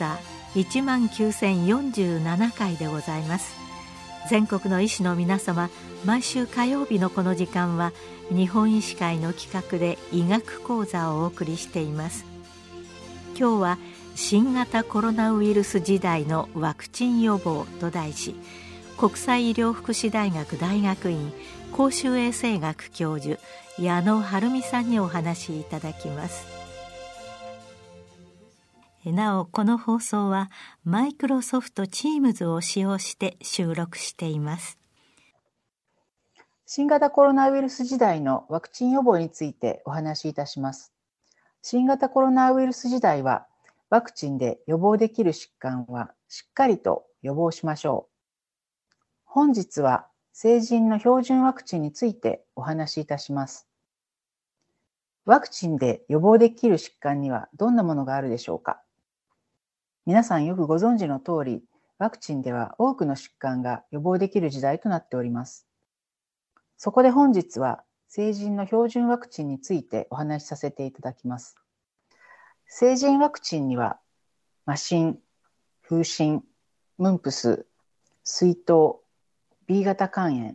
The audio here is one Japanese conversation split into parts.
座1万9047回でございます。全国の医師の皆様毎週火曜日のこの時間は日本医師会の企画で医学講座をお送りしています。今日は新型コロナウイルス時代のワクチン予防と題し国際医療福祉大学大学院公衆衛生学教授矢野晴美さんにお話しいただきます。なおこの放送はマイクロソフト Teams を使用して収録しています。新型コロナウイルス時代のワクチン予防についてお話しいたします。新型コロナウイルス時代はワクチンで予防できる疾患はしっかりと予防しましょう。本日は成人の標準ワクチンについてお話しいたします。ワクチンで予防できる疾患にはどんなものがあるでしょうか？皆さんよくご存知の通り、ワクチンでは多くの疾患が予防できる時代となっております。そこで本日は成人の標準ワクチンについてお話しさせていただきます。成人ワクチンには、麻疹、風疹、ムンプス、水筒、B 型肝炎、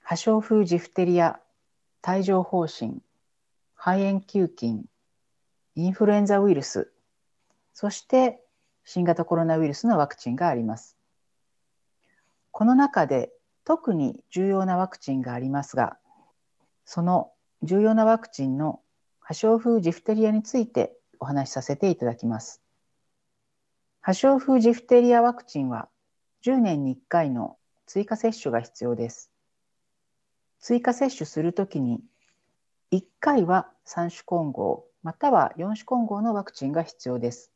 破傷風ジフテリア、帯状疱疹、肺炎球菌、インフルエンザウイルス、そして新型コロナウイルスのワクチンがあります。この中で特に重要なワクチンがありますが、その重要なワクチンの破傷風ジフテリアについてお話しさせていただきます。破傷風ジフテリアワクチンは10年に1回の追加接種が必要です。追加接種するときに、1回は3種混合、または4種混合のワクチンが必要です。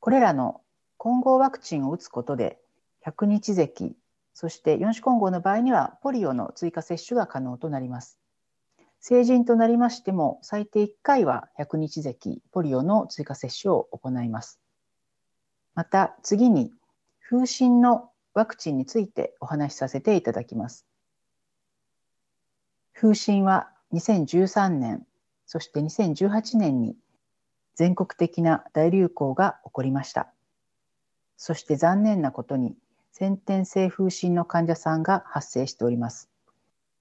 これらの混合ワクチンを打つことで、100日咳、そして4種混合の場合にはポリオの追加接種が可能となります。成人となりましても、最低1回は100日咳、ポリオの追加接種を行います。また次に、風疹のワクチンについてお話しさせていただきます。風疹は2013年、そして2018年に全国的な大流行が起こりました。そして残念なことに先天性風疹の患者さんが発生しております。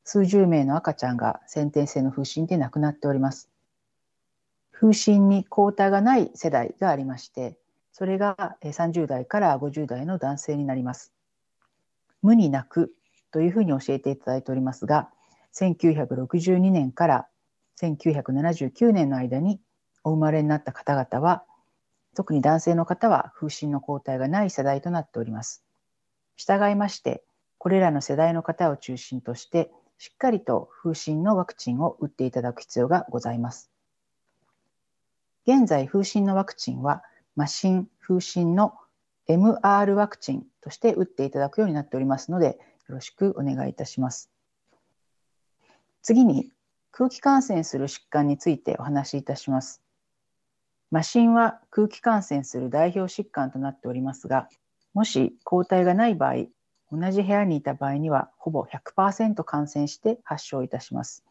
数十名の赤ちゃんが先天性の風疹で亡くなっております。風疹に抗体がない世代がありまして、それが30代から50代の男性になります。無に泣くというふうに教えていただいておりますが、1962年から1979年の間にお生まれになった方々は、特に男性の方は風疹の抗体がない世代となっております。従いまして、これらの世代の方を中心として、しっかりと風疹のワクチンを打っていただく必要がございます。現在、風疹のワクチンは、麻疹、風疹の MR ワクチンとして打っていただくようになっておりますので、よろしくお願いいたします。次に、空気感染する疾患についてお話しいたします。麻疹は空気感染する代表疾患となっておりますが、もし抗体がない場合、同じ部屋にいた場合にはほぼ100%感染して発症いたします。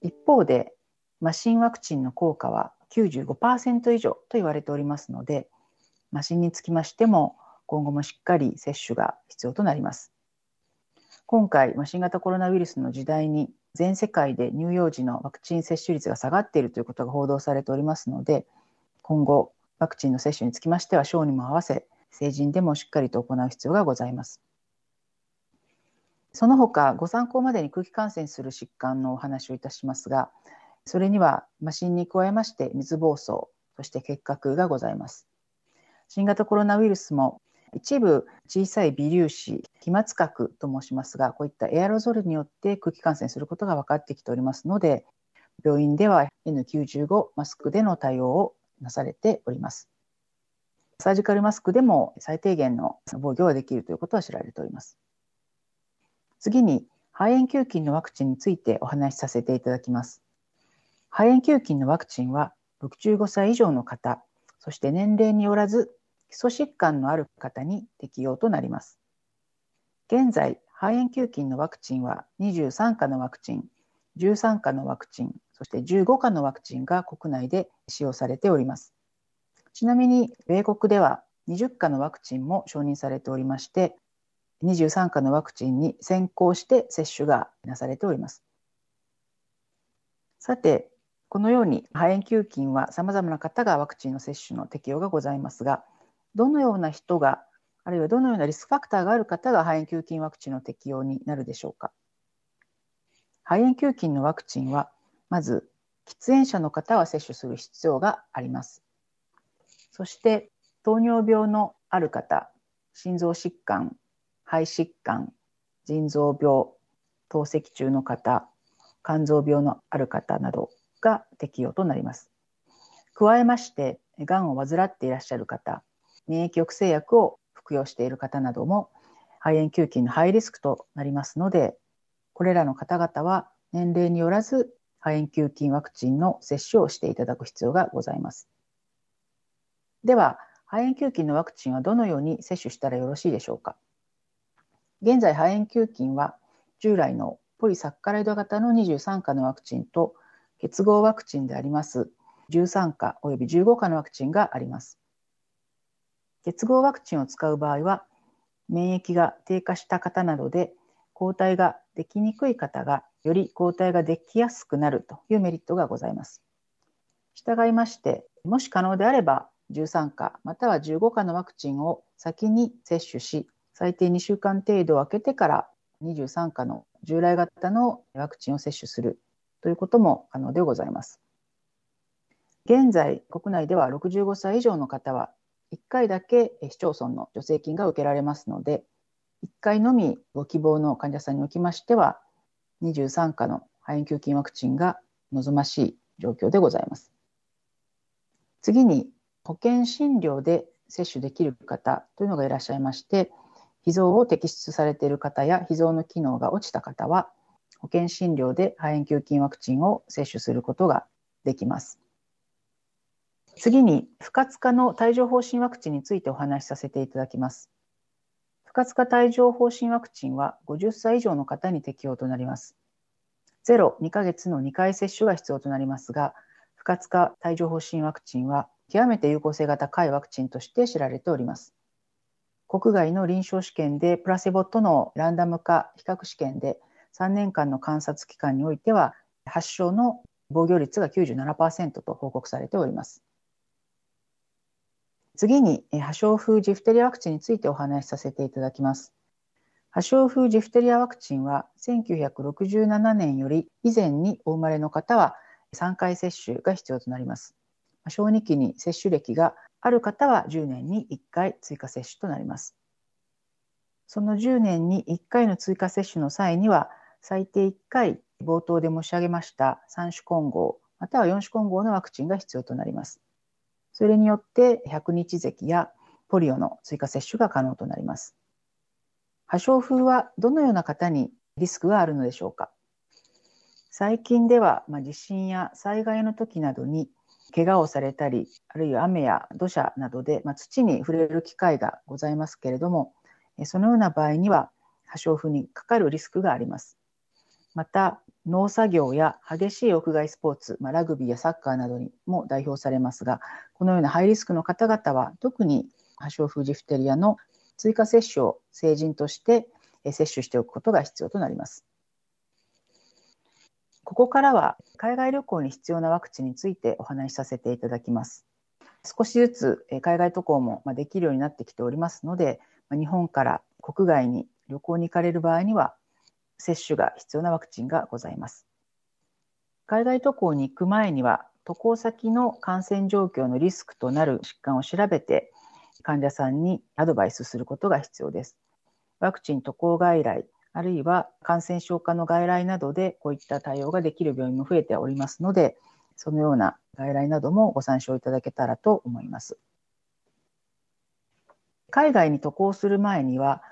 一方で、麻疹ワクチンの効果は95%以上と言われておりますので、麻疹につきましても今後もしっかり接種が必要となります。今回、新型コロナウイルスの時代に全世界で乳幼児のワクチン接種率が下がっているということが報道されておりますので、今後、ワクチンの接種につきましては、小にも合わせ、成人でもしっかりと行う必要がございます。その他、ご参考までに空気感染する疾患のお話をいたしますが、それには、麻疹に加えまして水疱瘡、そして結核がございます。新型コロナウイルスも一部小さい微粒子、飛沫核と申しますが、こういったエアロゾルによって空気感染することが分かってきておりますので、病院では N95 マスクでの対応をなされております。サージカルマスクでも最低限の防御はできるということは知られております。次に、肺炎球菌のワクチンについてお話しさせていただきます。肺炎球菌のワクチンは65歳以上の方、そして年齢によらず基礎疾患のある方に適用となります。現在、肺炎球菌のワクチンは23価のワクチン、13価のワクチン、そして15価のワクチンが国内で使用されております。ちなみに米国では20価のワクチンも承認されておりまして、23価のワクチンに先行して接種がなされております。さて、このように肺炎球菌はさまざまな方がワクチンの接種の適用がございますが、どのような人が、あるいはどのようなリスクファクターがある方が肺炎球菌ワクチンの適用になるでしょうか。肺炎球菌のワクチンは、まず喫煙者の方は接種する必要があります。そして糖尿病のある方、心臓疾患、肺疾患、腎臓病、透析中の方、肝臓病のある方などが適用となります。加えまして、がんを患っていらっしゃる方、免疫抑制薬を服用している方なども肺炎球菌のハイリスクとなりますので、これらの方々は年齢によらず肺炎球菌ワクチンの接種をしていただく必要がございます。では、肺炎球菌のワクチンはどのように接種したらよろしいでしょうか。現在、肺炎球菌は従来のポリサッカライド型の23価のワクチンと結合ワクチンであります13価および15価のワクチンがあります。結合ワクチンを使う場合は、免疫が低下した方などで抗体ができにくい方がより抗体ができやすくなるというメリットがございます。従いまして、もし可能であれば13価または15価のワクチンを先に接種し、最低2週間程度空けてから23価の従来型のワクチンを接種するということも可能でございます。現在、国内では65歳以上の方は1回だけ市町村の助成金が受けられますので、1回のみご希望の患者さんにおきましては、23価の肺炎球菌ワクチンが望ましい状況でございます。次に、保険診療で接種できる方というのがいらっしゃいまして、脾臓を摘出されている方や脾臓の機能が落ちた方は、保険診療で肺炎球菌ワクチンを接種することができます。次に、不活化の帯状疱疹ワクチンについてお話しさせていただきます。不活化帯状疱疹ワクチンは50歳以上の方に適用となります。0、2ヶ月の2回接種が必要となりますが、不活化帯状疱疹ワクチンは極めて有効性が高いワクチンとして知られております。国外の臨床試験でプラセボとのランダム化比較試験で3年間の観察期間においては発症の防御率が97%と報告されております。次に、破傷風ジフテリアワクチンについてお話しさせていただきます。破傷風ジフテリアワクチンは1967年より以前にお生まれの方は3回接種が必要となります。小児期に接種歴がある方は10年に1回追加接種となります。その10年に1回の追加接種の際には、最低1回冒頭で申し上げました3種混合、または4種混合のワクチンが必要となります。それによって100日咳やポリオの追加接種が可能となります。破傷風はどのような方にリスクがあるのでしょうか？最近では、まあ、地震や災害の時などに怪我をされたり、あるいは雨や土砂などで、まあ、土に触れる機会がございますけれども、そのような場合には破傷風にかかるリスクがあります。また、農作業や激しい屋外スポーツ、まあ、ラグビーやサッカーなどにも代表されますが、このようなハイリスクの方々は特に破傷風ジフテリアの追加接種を成人として接種しておくことが必要となります。ここからは海外旅行に必要なワクチンについてお話しさせていただきます。少しずつ海外渡航もできるようになってきておりますので、日本から国外に旅行に行かれる場合には、接種が必要なワクチンがございます。海外渡航に行く前には、渡航先の感染状況のリスクとなる疾患を調べて、患者さんにアドバイスすることが必要です。ワクチン渡航外来、あるいは感染症科の外来などでこういった対応ができる病院も増えておりますので、そのような外来などもご参照いただけたらと思います。海外に渡航する前には、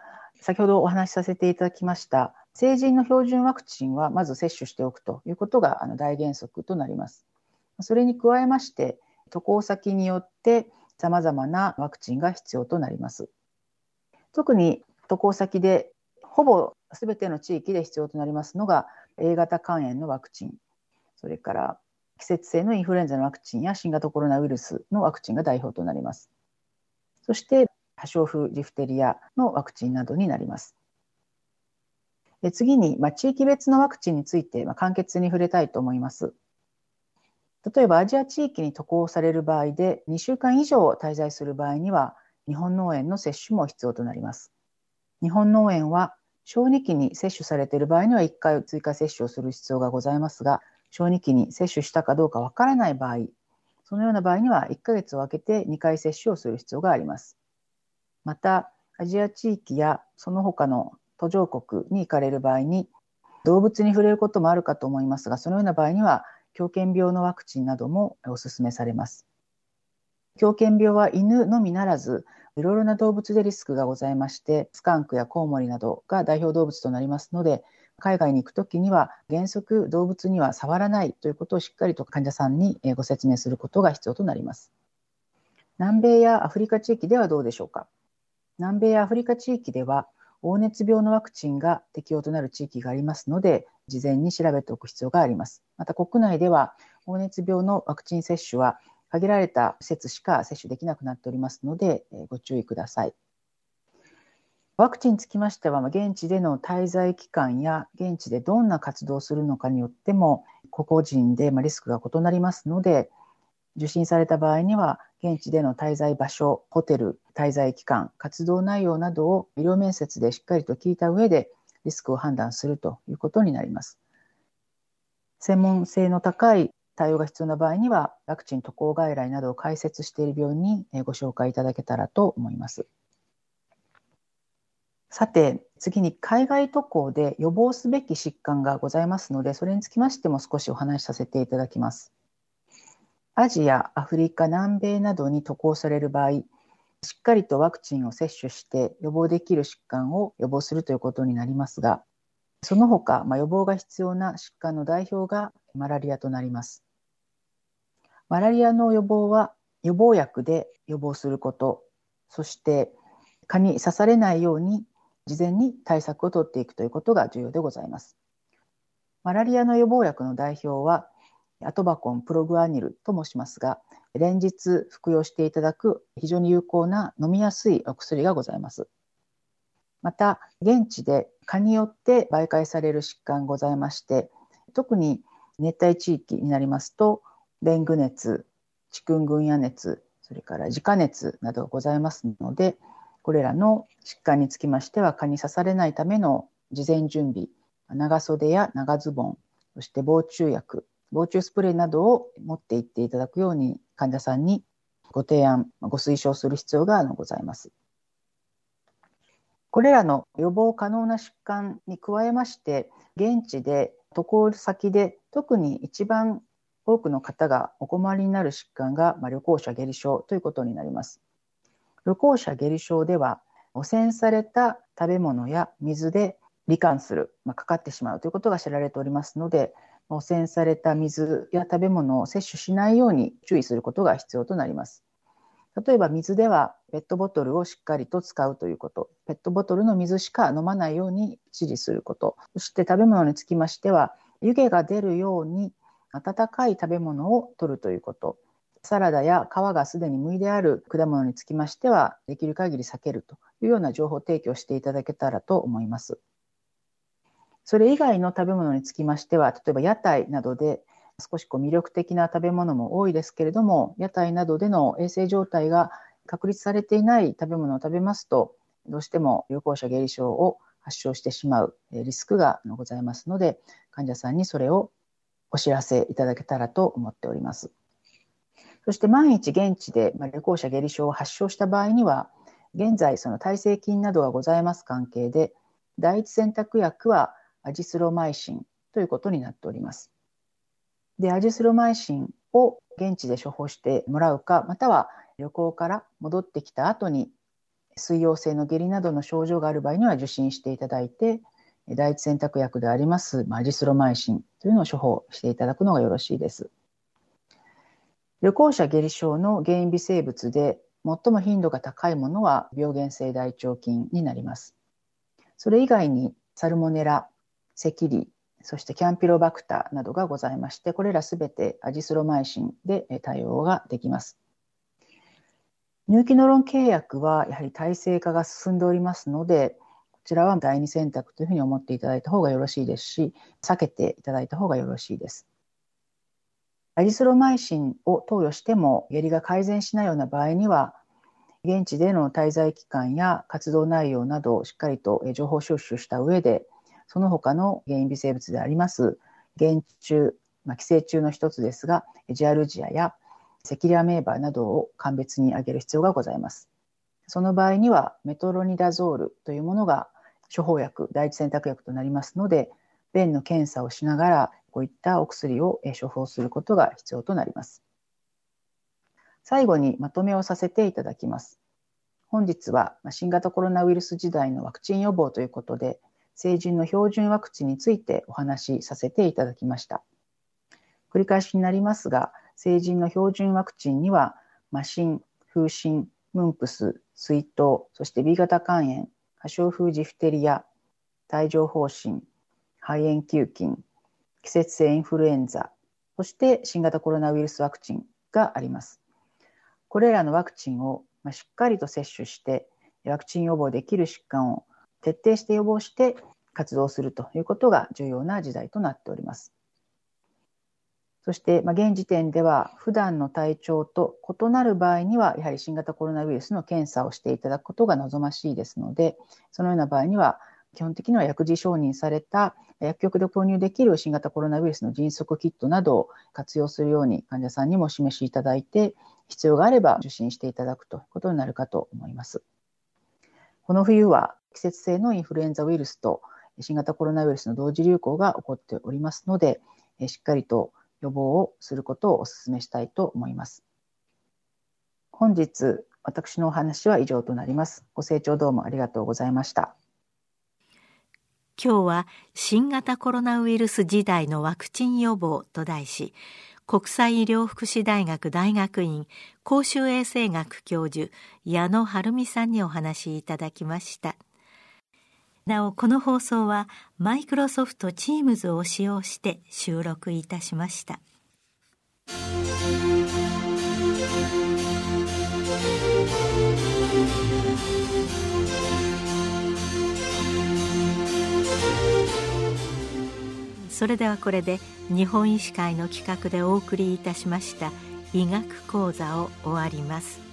先ほどお話しさせていただきました成人の標準ワクチンはまず接種しておくということがあの大原則となります。それに加えまして、渡航先によって様々なワクチンが必要となります。特に渡航先でほぼ全ての地域で必要となりますのが A 型肝炎のワクチン、それから季節性のインフルエンザのワクチンや新型コロナウイルスのワクチンが代表となります。そして破傷風ジフテリアのワクチンなどになります。次に、まあ、地域別のワクチンについて、まあ、簡潔に触れたいと思います。例えばアジア地域に渡航される場合で2週間以上滞在する場合には日本農園の接種も必要となります。日本農園は小児期に接種されている場合には1回追加接種をする必要がございますが小児期に接種したかどうかわからない場合そのような場合には1ヶ月を空けて2回接種をする必要があります。またアジア地域やその他の途上国に行かれる場合に動物に触れることもあるかと思いますがそのような場合には狂犬病のワクチンなどもお勧めされます。狂犬病は犬のみならずいろいろな動物でリスクがございましてスカンクやコウモリなどが代表動物となりますので海外に行くときには原則動物には触らないということをしっかりと患者さんにご説明することが必要となります。南米やアフリカ地域ではどうでしょうか？南米やアフリカ地域では黄熱病のワクチンが適用となる地域がありますので事前に調べておく必要があります。また国内では黄熱病のワクチン接種は限られた施設しか接種できなくなっておりますのでご注意ください。ワクチンにつきましては現地での滞在期間や現地でどんな活動をするのかによっても個々人でリスクが異なりますので受診された場合には現地での滞在場所ホテル滞在期間活動内容などを医療面接でしっかりと聞いた上でリスクを判断するということになります。専門性の高い対応が必要な場合にはワクチン渡航外来などを開設している病院にご紹介いただけたらと思います。さて次に海外渡航で予防すべき疾患がございますのでそれにつきましても少しお話しさせていただきます。アジア、アフリカ、南米などに渡航される場合しっかりとワクチンを接種して予防できる疾患を予防するということになりますがその他、まあ、予防が必要な疾患の代表がマラリアとなります。マラリアの予防は予防薬で予防することそして蚊に刺されないように事前に対策をとっていくということが重要でございます。マラリアの予防薬の代表はアトバコンプログアニルと申しますが連日服用していただく非常に有効な飲みやすいお薬がございます。また現地で蚊によって媒介される疾患ございまして特に熱帯地域になりますとデング熱チクングンヤ熱それから自家熱などございますのでこれらの疾患につきましては蚊に刺されないための事前準備長袖や長ズボンそして防虫薬防虫スプレーなどを持っていっていただくように患者さんにご提案、ご推奨する必要がございます。これらの予防可能な疾患に加えまして、現地で渡航先で特に一番多くの方がお困りになる疾患が、まあ、旅行者下痢症ということになります。旅行者下痢症では汚染された食べ物や水で罹患する、まあ、かかってしまうということが知られておりますので汚染された水や食べ物を摂取しないように注意することが必要となります。例えば水ではペットボトルをしっかりと使うということ、ペットボトルの水しか飲まないように指示すること、そして食べ物につきましては湯気が出るように温かい食べ物を取るということ、サラダや皮がすでに剥いである果物につきましてはできる限り避けるというような情報提供していただけたらと思います。それ以外の食べ物につきましては、例えば屋台などで少しこう魅力的な食べ物も多いですけれども、屋台などでの衛生状態が確立されていない食べ物を食べますと、どうしても旅行者下痢症を発症してしまうリスクがございますので、患者さんにそれをお知らせいただけたらと思っております。そして万一現地で旅行者下痢症を発症した場合には、現在その耐性菌などがございます関係で、第一選択薬はアジスロマイシンということになっております。で、アジスロマイシンを現地で処方してもらうか、または旅行から戻ってきた後に水溶性の下痢などの症状がある場合には受診していただいて、第一選択薬でありますアジスロマイシンというのを処方していただくのがよろしいです。旅行者下痢症の原因微生物で最も頻度が高いものは病原性大腸菌になります。それ以外にサルモネラ、赤痢、そしてキャンピロバクターなどがございまして、これらすべてアジスロマイシンで対応ができます。入気ノロン契約はやはり体制化が進んでおりますので、こちらは第二選択というふうに思っていただいた方がよろしいですし、避けていただいた方がよろしいです。アジスロマイシンを投与しても下痢が改善しないような場合には、現地での滞在期間や活動内容などをしっかりと情報収集した上で、その他の原因微生物であります、原虫、まあ、寄生虫の一つですが、ジアルジアやセキリアメーバーなどを鑑別に挙げる必要がございます。その場合には、メトロニダゾールというものが処方薬、第一選択薬となりますので、便の検査をしながら、こういったお薬を処方することが必要となります。最後にまとめをさせていただきます。本日は新型コロナウイルス時代のワクチン予防ということで、成人の標準ワクチンについてお話しさせていただきました。繰り返しになりますが、成人の標準ワクチンには、麻疹、風疹、ムンプス、水筒、そして B 型肝炎、破傷風ジフテリア、帯状疱疹、肺炎球菌、季節性インフルエンザ、そして新型コロナウイルスワクチンがあります。これらのワクチンをしっかりと接種して、ワクチン予防できる疾患を徹底して予防して活動するということが重要な時代となっております。そして、ま、現時点では普段の体調と異なる場合にはやはり新型コロナウイルスの検査をしていただくことが望ましいですのでそのような場合には基本的には薬事承認された薬局で購入できる新型コロナウイルスの迅速キットなどを活用するように患者さんにもお示しいただいて必要があれば受診していただくということになるかと思います。この冬は季節性のインフルエンザウイルスと新型コロナウイルスの同時流行が起こっておりますので、しっかりと予防をすることをお勧めしたいと思います。本日、私のお話は以上となります。ご清聴どうもありがとうございました。今日は新型コロナウイルス時代のワクチン予防と題し、国際医療福祉大学大学院公衆衛生学教授矢野晴美さんにお話しいただきましたなおこの放送はマイクロソフト Teams を使用して収録いたしました。それではこれで日本医師会の企画でお送りいたしました医学講座を終わります。